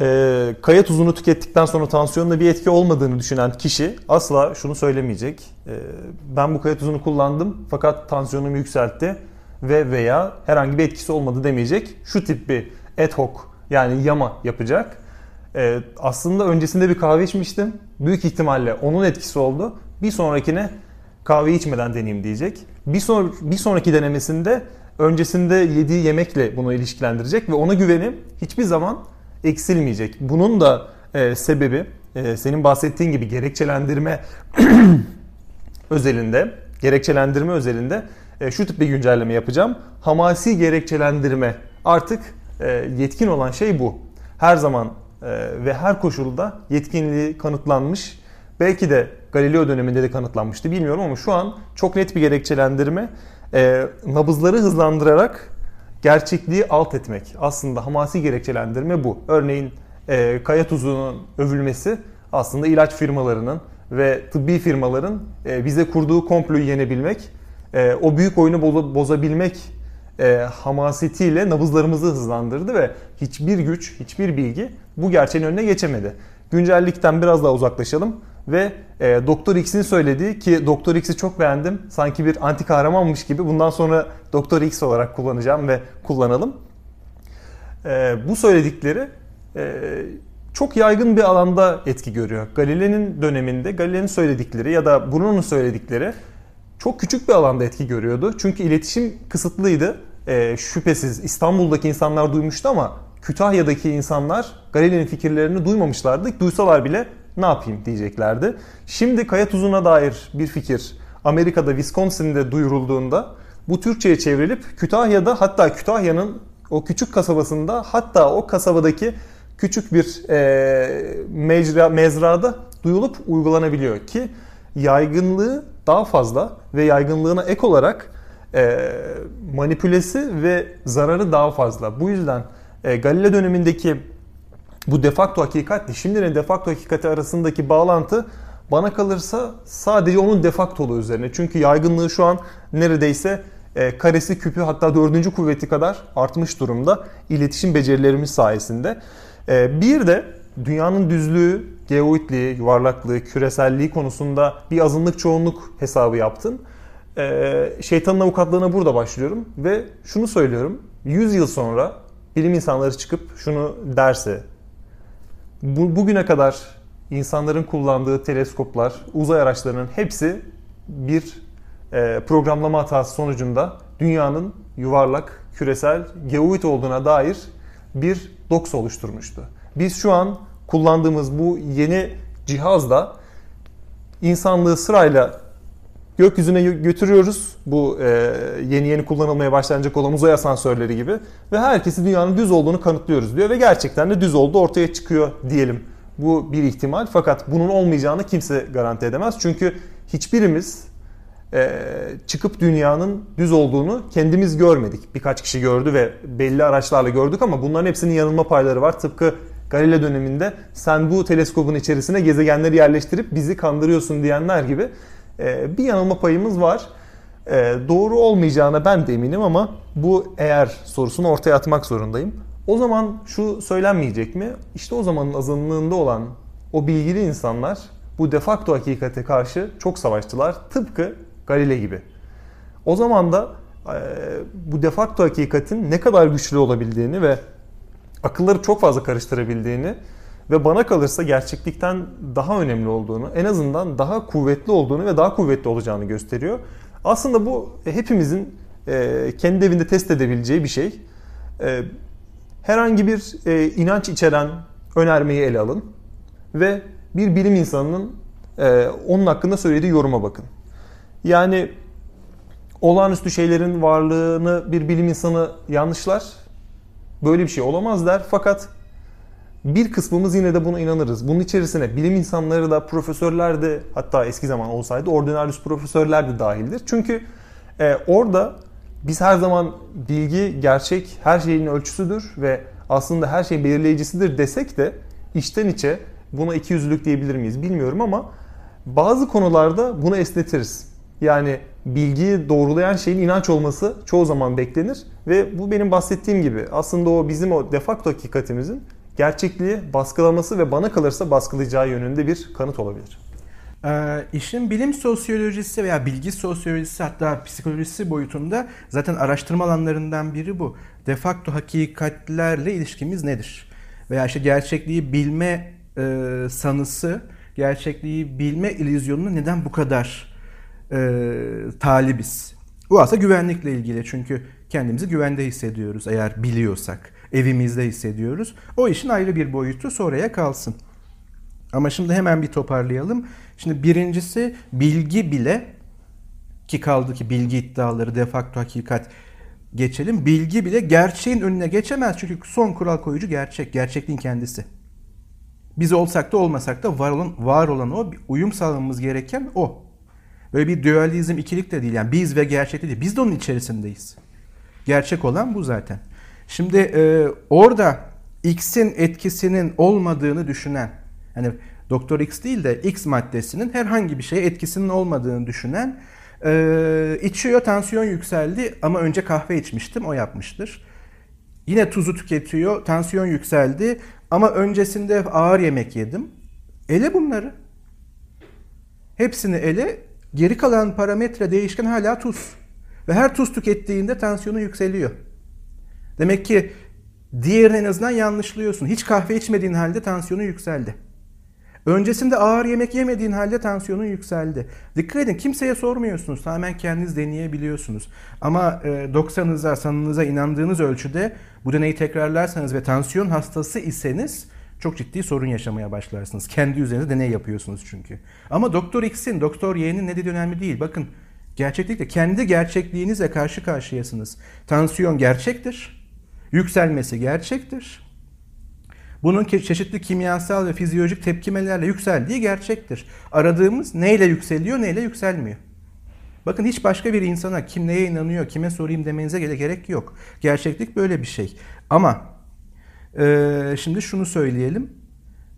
e, kaya tuzunu tükettikten sonra tansiyonla bir etki olmadığını düşünen kişi asla şunu söylemeyecek. E, ben bu kaya tuzunu kullandım fakat tansiyonumu yükseltti ve veya herhangi bir etkisi olmadı demeyecek. Şu tip bir ad hoc yani yama yapacak. E, aslında öncesinde bir kahve içmiştim. Büyük ihtimalle onun etkisi oldu. Bir sonrakine kahve içmeden deneyeyim diyecek. Bir, son, bir sonraki denemesinde öncesinde yediği yemekle bunu ilişkilendirecek ve ona güvenim hiçbir zaman eksilmeyecek. Bunun da e, sebebi e, senin bahsettiğin gibi gerekçelendirme (clears throat) özelinde, gerekçelendirme özelinde e, şu tip bir güncelleme yapacağım. Hamasi gerekçelendirme artık e, yetkin olan şey bu. Her zaman e, ve her koşulda yetkinliği kanıtlanmış. Belki de Galileo döneminde de kanıtlanmıştı bilmiyorum ama şu an çok net bir gerekçelendirme e, nabızları hızlandırarak gerçekliği alt etmek. Aslında hamasi gerekçelendirme bu. Örneğin e, kaya tuzunun övülmesi aslında ilaç firmalarının ve tıbbi firmaların e, bize kurduğu komployu yenebilmek, e, o büyük oyunu boza, bozabilmek e, hamasetiyle nabızlarımızı hızlandırdı ve hiçbir güç, hiçbir bilgi bu gerçeğin önüne geçemedi. Güncellikten biraz daha uzaklaşalım ve e, Doktor X'in söylediği ki Doktor X'i çok beğendim. Sanki bir anti kahramanmış gibi bundan sonra Doktor X olarak kullanacağım ve kullanalım. E, bu söyledikleri e, çok yaygın bir alanda etki görüyor. Galile'nin döneminde Galile'nin söyledikleri ya da Bruno'nun söyledikleri çok küçük bir alanda etki görüyordu. Çünkü iletişim kısıtlıydı. E, şüphesiz İstanbul'daki insanlar duymuştu ama Kütahya'daki insanlar Galile'nin fikirlerini duymamışlardı. Duysalar bile ne yapayım diyeceklerdi. Şimdi kaya tuzuna dair bir fikir Amerika'da Wisconsin'de duyurulduğunda bu Türkçe'ye çevrilip Kütahya'da hatta Kütahya'nın o küçük kasabasında hatta o kasabadaki küçük bir e, mecra, mezrada duyulup uygulanabiliyor ki yaygınlığı daha fazla ve yaygınlığına ek olarak e, manipülesi ve zararı daha fazla. Bu yüzden e, Galile dönemindeki bu defakto hakikatle şimdinin defakto hakikati arasındaki bağlantı bana kalırsa sadece onun defaktolu üzerine. Çünkü yaygınlığı şu an neredeyse e, karesi küpü hatta dördüncü kuvveti kadar artmış durumda iletişim becerilerimiz sayesinde. E, bir de dünyanın düzlüğü, geoidliği, yuvarlaklığı, küreselliği konusunda bir azınlık çoğunluk hesabı yaptın. E, şeytanın avukatlığına burada başlıyorum ve şunu söylüyorum. 100 yıl sonra bilim insanları çıkıp şunu derse bu, bugüne kadar insanların kullandığı teleskoplar, uzay araçlarının hepsi bir e, programlama hatası sonucunda dünyanın yuvarlak, küresel, geoid olduğuna dair bir doks oluşturmuştu. Biz şu an kullandığımız bu yeni cihazla insanlığı sırayla gökyüzüne götürüyoruz. Bu e, yeni yeni kullanılmaya başlanacak olan uzay asansörleri gibi. Ve herkesi dünyanın düz olduğunu kanıtlıyoruz diyor. Ve gerçekten de düz oldu ortaya çıkıyor diyelim. Bu bir ihtimal fakat bunun olmayacağını kimse garanti edemez. Çünkü hiçbirimiz e, çıkıp dünyanın düz olduğunu kendimiz görmedik. Birkaç kişi gördü ve belli araçlarla gördük ama bunların hepsinin yanılma payları var. Tıpkı Galileo döneminde sen bu teleskobun içerisine gezegenleri yerleştirip bizi kandırıyorsun diyenler gibi bir yanılma payımız var. E, doğru olmayacağına ben de eminim ama bu eğer sorusunu ortaya atmak zorundayım. O zaman şu söylenmeyecek mi? İşte o zamanın azınlığında olan o bilgili insanlar bu defakto hakikate karşı çok savaştılar. Tıpkı Galile gibi. O zaman da e, bu defakto hakikatin ne kadar güçlü olabildiğini ve akılları çok fazla karıştırabildiğini ve bana kalırsa gerçeklikten daha önemli olduğunu, en azından daha kuvvetli olduğunu ve daha kuvvetli olacağını gösteriyor. Aslında bu hepimizin e, kendi evinde test edebileceği bir şey. E, herhangi bir e, inanç içeren önermeyi ele alın ve bir bilim insanının onun hakkında söylediği yoruma bakın. Yani olağanüstü şeylerin varlığını bir bilim insanı yanlışlar. Böyle bir şey olamaz der. Fakat bir kısmımız yine de buna inanırız. Bunun içerisine bilim insanları da, profesörler de hatta eski zaman olsaydı ordinarius profesörler de dahildir. Çünkü e, orada biz her zaman bilgi, gerçek her şeyin ölçüsüdür ve aslında her şeyin belirleyicisidir desek de içten içe buna iki yüzlülük diyebilir miyiz bilmiyorum ama bazı konularda bunu esnetiriz. Yani bilgiyi doğrulayan şeyin inanç olması çoğu zaman beklenir ve bu benim bahsettiğim gibi aslında o bizim o defakto hakikatimizin gerçekliği baskılaması ve bana kalırsa baskılayacağı yönünde bir kanıt olabilir. Ee, işin bilim sosyolojisi veya bilgi sosyolojisi hatta psikolojisi boyutunda zaten araştırma alanlarından biri bu. Defakto hakikatlerle ilişkimiz nedir? Veya işte gerçekliği bilme e, sanısı, gerçekliği bilme illüzyonunu neden bu kadar e, talibiz? Bu aslında güvenlikle ilgili çünkü kendimizi güvende hissediyoruz eğer biliyorsak. Evimizde hissediyoruz. O işin ayrı bir boyutu sonraya kalsın. Ama şimdi hemen bir toparlayalım. Şimdi birincisi bilgi bile ki kaldı ki bilgi iddiaları defakto hakikat geçelim. Bilgi bile gerçeğin önüne geçemez. Çünkü son kural koyucu gerçek. Gerçekliğin kendisi. Biz olsak da olmasak da var olan, var olan o. Uyum sağlamamız gereken o. Böyle bir dualizm ikilik de değil. Yani biz ve gerçeklik değil. Biz de onun içerisindeyiz. Gerçek olan bu zaten. Şimdi e, orada X'in etkisinin olmadığını düşünen, hani Doktor X değil de X maddesinin herhangi bir şeye etkisinin olmadığını düşünen e, içiyor, tansiyon yükseldi ama önce kahve içmiştim, o yapmıştır. Yine tuzu tüketiyor, tansiyon yükseldi ama öncesinde ağır yemek yedim. Ele bunları. Hepsini ele, geri kalan parametre değişken hala tuz. Ve her tuz tükettiğinde tansiyonu yükseliyor. Demek ki diğerini en azından yanlışlıyorsun. Hiç kahve içmediğin halde tansiyonu yükseldi. Öncesinde ağır yemek yemediğin halde tansiyonun yükseldi. Dikkat edin kimseye sormuyorsunuz. Tamamen kendiniz deneyebiliyorsunuz. Ama e, 90'ınıza, sanınıza inandığınız ölçüde bu deneyi tekrarlarsanız ve tansiyon hastası iseniz çok ciddi sorun yaşamaya başlarsınız. Kendi üzerinize deney yapıyorsunuz çünkü. Ama Doktor X'in, Doktor Y'nin ne dediği önemli değil. Bakın gerçeklikle kendi gerçekliğinizle karşı karşıyasınız. Tansiyon gerçektir. Yükselmesi gerçektir. Bunun çeşitli kimyasal ve fizyolojik tepkimelerle yükseldiği gerçektir. Aradığımız neyle yükseliyor, neyle yükselmiyor. Bakın hiç başka bir insana kim neye inanıyor, kime sorayım demenize gerek yok. Gerçeklik böyle bir şey. Ama e, şimdi şunu söyleyelim.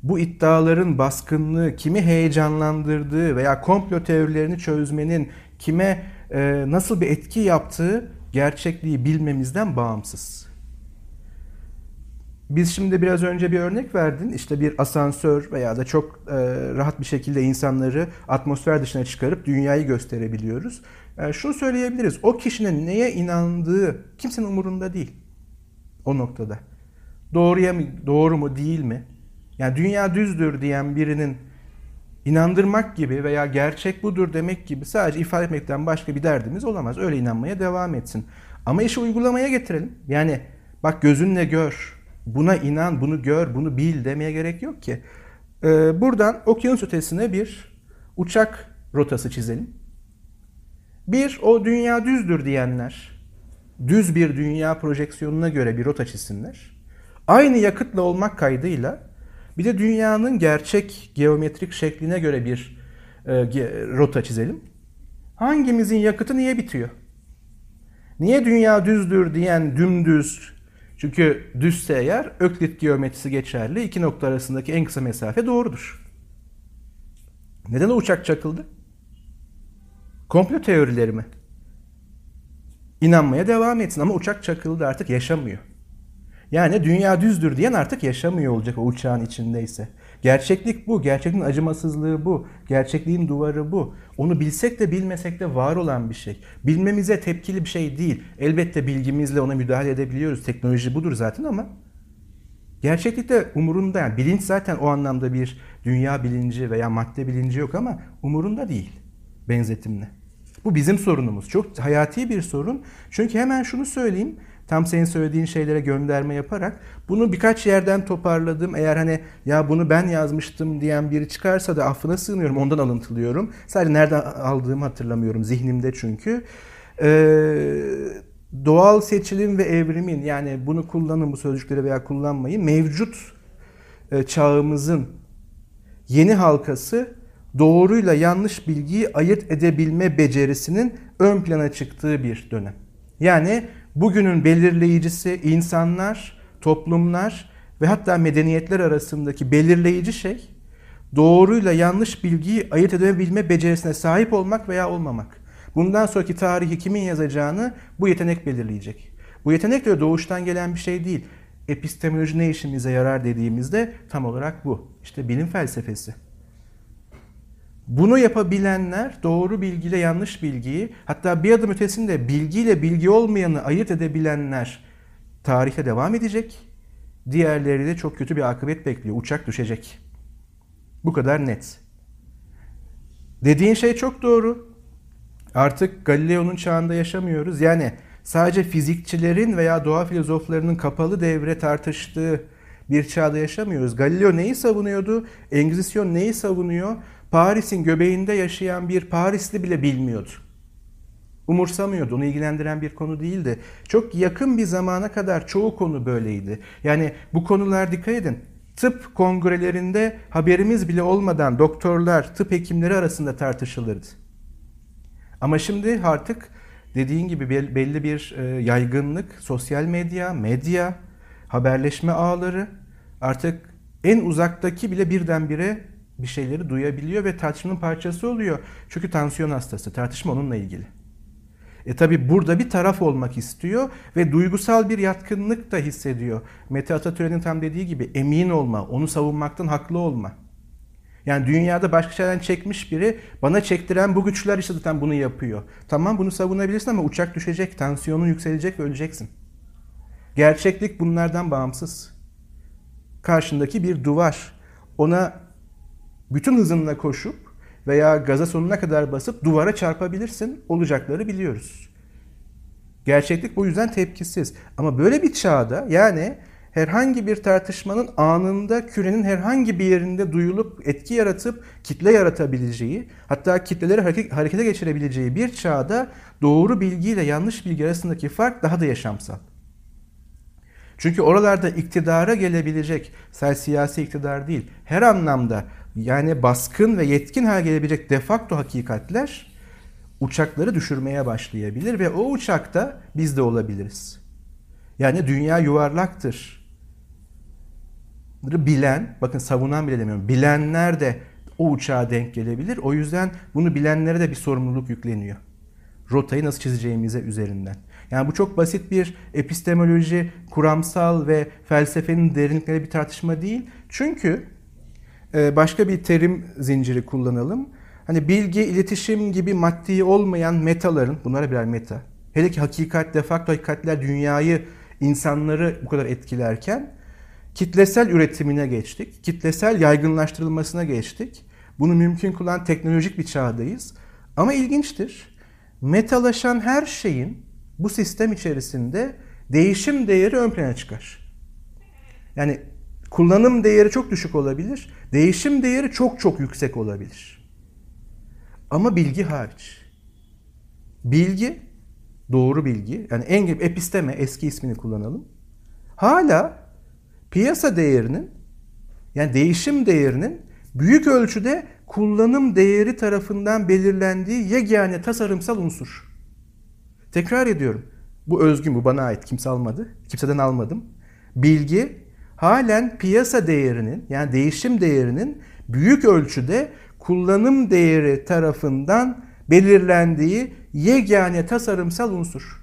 Bu iddiaların baskınlığı kimi heyecanlandırdığı veya komplo teorilerini çözmenin kime e, nasıl bir etki yaptığı gerçekliği bilmemizden bağımsız. Biz şimdi biraz önce bir örnek verdin. İşte bir asansör veya da çok e, rahat bir şekilde insanları atmosfer dışına çıkarıp dünyayı gösterebiliyoruz. Yani e, şunu söyleyebiliriz. O kişinin neye inandığı kimsenin umurunda değil. O noktada. Doğruya mı, doğru mu değil mi? Yani dünya düzdür diyen birinin inandırmak gibi veya gerçek budur demek gibi sadece ifade etmekten başka bir derdimiz olamaz. Öyle inanmaya devam etsin. Ama işi uygulamaya getirelim. Yani bak gözünle gör buna inan, bunu gör, bunu bil demeye gerek yok ki. Ee, buradan okyanus ötesine bir uçak rotası çizelim. Bir, o dünya düzdür diyenler, düz bir dünya projeksiyonuna göre bir rota çizsinler. Aynı yakıtla olmak kaydıyla bir de dünyanın gerçek geometrik şekline göre bir e, rota çizelim. Hangimizin yakıtı niye bitiyor? Niye dünya düzdür diyen dümdüz Çünkü düzse eğer Öklit geometrisi geçerli. iki nokta arasındaki en kısa mesafe doğrudur. Neden o uçak çakıldı? Komplo teorileri mi? İnanmaya devam etsin ama uçak çakıldı artık yaşamıyor. Yani dünya düzdür diyen artık yaşamıyor olacak o uçağın içindeyse. Gerçeklik bu. Gerçekliğin acımasızlığı bu. Gerçekliğin duvarı bu. Onu bilsek de bilmesek de var olan bir şey. Bilmemize tepkili bir şey değil. Elbette bilgimizle ona müdahale edebiliyoruz. Teknoloji budur zaten ama gerçeklikte umurunda yani bilinç zaten o anlamda bir dünya bilinci veya madde bilinci yok ama umurunda değil benzetimle. Bu bizim sorunumuz. Çok hayati bir sorun. Çünkü hemen şunu söyleyeyim tam senin söylediğin şeylere gönderme yaparak bunu birkaç yerden toparladım. Eğer hani ya bunu ben yazmıştım diyen biri çıkarsa da affına sığınıyorum. Ondan alıntılıyorum. Sadece nereden aldığımı hatırlamıyorum. Zihnimde çünkü. Ee, doğal seçilim ve evrimin yani bunu kullanın bu sözcükleri veya kullanmayın. Mevcut e, çağımızın yeni halkası doğruyla yanlış bilgiyi ayırt edebilme becerisinin ön plana çıktığı bir dönem. Yani bugünün belirleyicisi insanlar, toplumlar ve hatta medeniyetler arasındaki belirleyici şey doğruyla yanlış bilgiyi ayırt edebilme becerisine sahip olmak veya olmamak. Bundan sonraki tarihi kimin yazacağını bu yetenek belirleyecek. Bu yetenek de doğuştan gelen bir şey değil. Epistemoloji ne işimize yarar dediğimizde tam olarak bu. İşte bilim felsefesi. Bunu yapabilenler doğru bilgiyle yanlış bilgiyi hatta bir adım ötesinde bilgiyle bilgi olmayanı ayırt edebilenler tarihe devam edecek. Diğerleri de çok kötü bir akıbet bekliyor. Uçak düşecek. Bu kadar net. Dediğin şey çok doğru. Artık Galileo'nun çağında yaşamıyoruz. Yani sadece fizikçilerin veya doğa filozoflarının kapalı devre tartıştığı bir çağda yaşamıyoruz. Galileo neyi savunuyordu? Engizisyon neyi savunuyor? Paris'in göbeğinde yaşayan bir Parisli bile bilmiyordu. Umursamıyordu. Onu ilgilendiren bir konu değildi. Çok yakın bir zamana kadar çoğu konu böyleydi. Yani bu konular dikkat edin. Tıp kongrelerinde haberimiz bile olmadan doktorlar, tıp hekimleri arasında tartışılırdı. Ama şimdi artık dediğin gibi belli bir e, yaygınlık, sosyal medya, medya, haberleşme ağları artık en uzaktaki bile birdenbire bir şeyleri duyabiliyor ve tartışmanın parçası oluyor. Çünkü tansiyon hastası, tartışma onunla ilgili. E tabi burada bir taraf olmak istiyor ve duygusal bir yatkınlık da hissediyor. Mete Atatürk'ün tam dediği gibi emin olma, onu savunmaktan haklı olma. Yani dünyada başka şeylerden çekmiş biri bana çektiren bu güçler işte zaten bunu yapıyor. Tamam bunu savunabilirsin ama uçak düşecek, tansiyonun yükselecek ve öleceksin. Gerçeklik bunlardan bağımsız. Karşındaki bir duvar. Ona bütün hızınla koşup veya gaza sonuna kadar basıp duvara çarpabilirsin. Olacakları biliyoruz. Gerçeklik bu yüzden tepkisiz. Ama böyle bir çağda yani herhangi bir tartışmanın anında kürenin herhangi bir yerinde duyulup etki yaratıp kitle yaratabileceği, hatta kitleleri harekete geçirebileceği bir çağda doğru bilgi ile yanlış bilgi arasındaki fark daha da yaşamsal. Çünkü oralarda iktidara gelebilecek, sadece siyasi iktidar değil, her anlamda yani baskın ve yetkin hale gelebilecek defakto hakikatler uçakları düşürmeye başlayabilir ve o uçakta biz de olabiliriz. Yani dünya yuvarlaktır. Bilen, bakın savunan bile demiyorum, bilenler de o uçağa denk gelebilir. O yüzden bunu bilenlere de bir sorumluluk yükleniyor. Rotayı nasıl çizeceğimize üzerinden. Yani bu çok basit bir epistemoloji, kuramsal ve felsefenin derinlikleri bir tartışma değil. Çünkü başka bir terim zinciri kullanalım. Hani bilgi, iletişim gibi maddi olmayan metaların, bunlara birer meta. Hele ki hakikat, defakto hakikatler dünyayı, insanları bu kadar etkilerken kitlesel üretimine geçtik. Kitlesel yaygınlaştırılmasına geçtik. Bunu mümkün kılan teknolojik bir çağdayız. Ama ilginçtir. Metalaşan her şeyin bu sistem içerisinde değişim değeri ön plana çıkar. Yani kullanım değeri çok düşük olabilir Değişim değeri çok çok yüksek olabilir. Ama bilgi hariç. Bilgi, doğru bilgi, yani en episteme eski ismini kullanalım. Hala piyasa değerinin yani değişim değerinin büyük ölçüde kullanım değeri tarafından belirlendiği yegane tasarımsal unsur. Tekrar ediyorum. Bu özgün, bu bana ait. Kimse almadı. Kimseden almadım. Bilgi halen piyasa değerinin yani değişim değerinin büyük ölçüde kullanım değeri tarafından belirlendiği yegane tasarımsal unsur.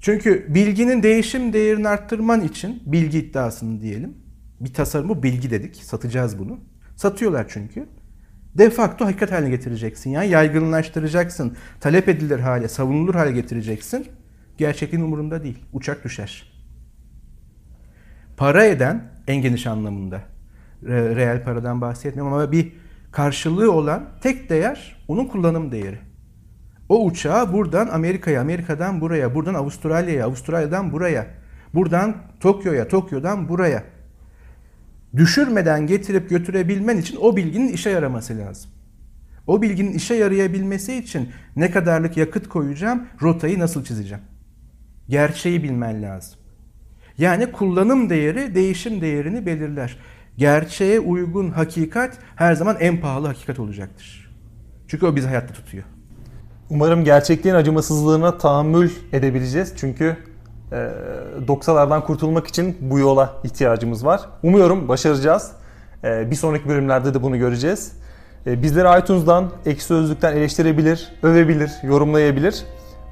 Çünkü bilginin değişim değerini arttırman için bilgi iddiasını diyelim. Bir tasarımı bilgi dedik. Satacağız bunu. Satıyorlar çünkü. De facto hakikat haline getireceksin. Yani yaygınlaştıracaksın. Talep edilir hale, savunulur hale getireceksin. Gerçekliğin umurunda değil. Uçak düşer. Para eden en geniş anlamında. Reel paradan bahsetmiyorum ama bir karşılığı olan tek değer onun kullanım değeri. O uçağı buradan Amerika'ya, Amerika'dan buraya, buradan Avustralya'ya, Avustralya'dan buraya, buradan Tokyo'ya, Tokyo'dan buraya düşürmeden getirip götürebilmen için o bilginin işe yaraması lazım. O bilginin işe yarayabilmesi için ne kadarlık yakıt koyacağım, rotayı nasıl çizeceğim? Gerçeği bilmen lazım. Yani kullanım değeri değişim değerini belirler. Gerçeğe uygun hakikat her zaman en pahalı hakikat olacaktır. Çünkü o bizi hayatta tutuyor. Umarım gerçekliğin acımasızlığına tahammül edebileceğiz. Çünkü e, doksalardan kurtulmak için bu yola ihtiyacımız var. Umuyorum başaracağız. E, bir sonraki bölümlerde de bunu göreceğiz. E, bizleri iTunes'dan, Ekşi Sözlük'ten eleştirebilir, övebilir, yorumlayabilir.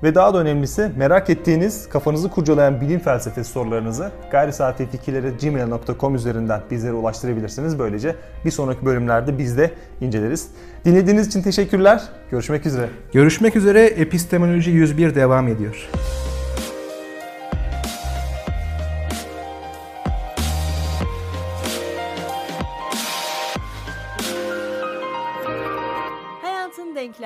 Ve daha da önemlisi merak ettiğiniz, kafanızı kurcalayan bilim felsefesi sorularınızı gayri saati fikirleri gmail.com üzerinden bizlere ulaştırabilirsiniz. Böylece bir sonraki bölümlerde biz de inceleriz. Dinlediğiniz için teşekkürler. Görüşmek üzere. Görüşmek üzere. Epistemoloji 101 devam ediyor.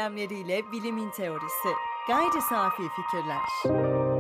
Denklemleriyle bilimin teorisi. Gayri safi fikirler.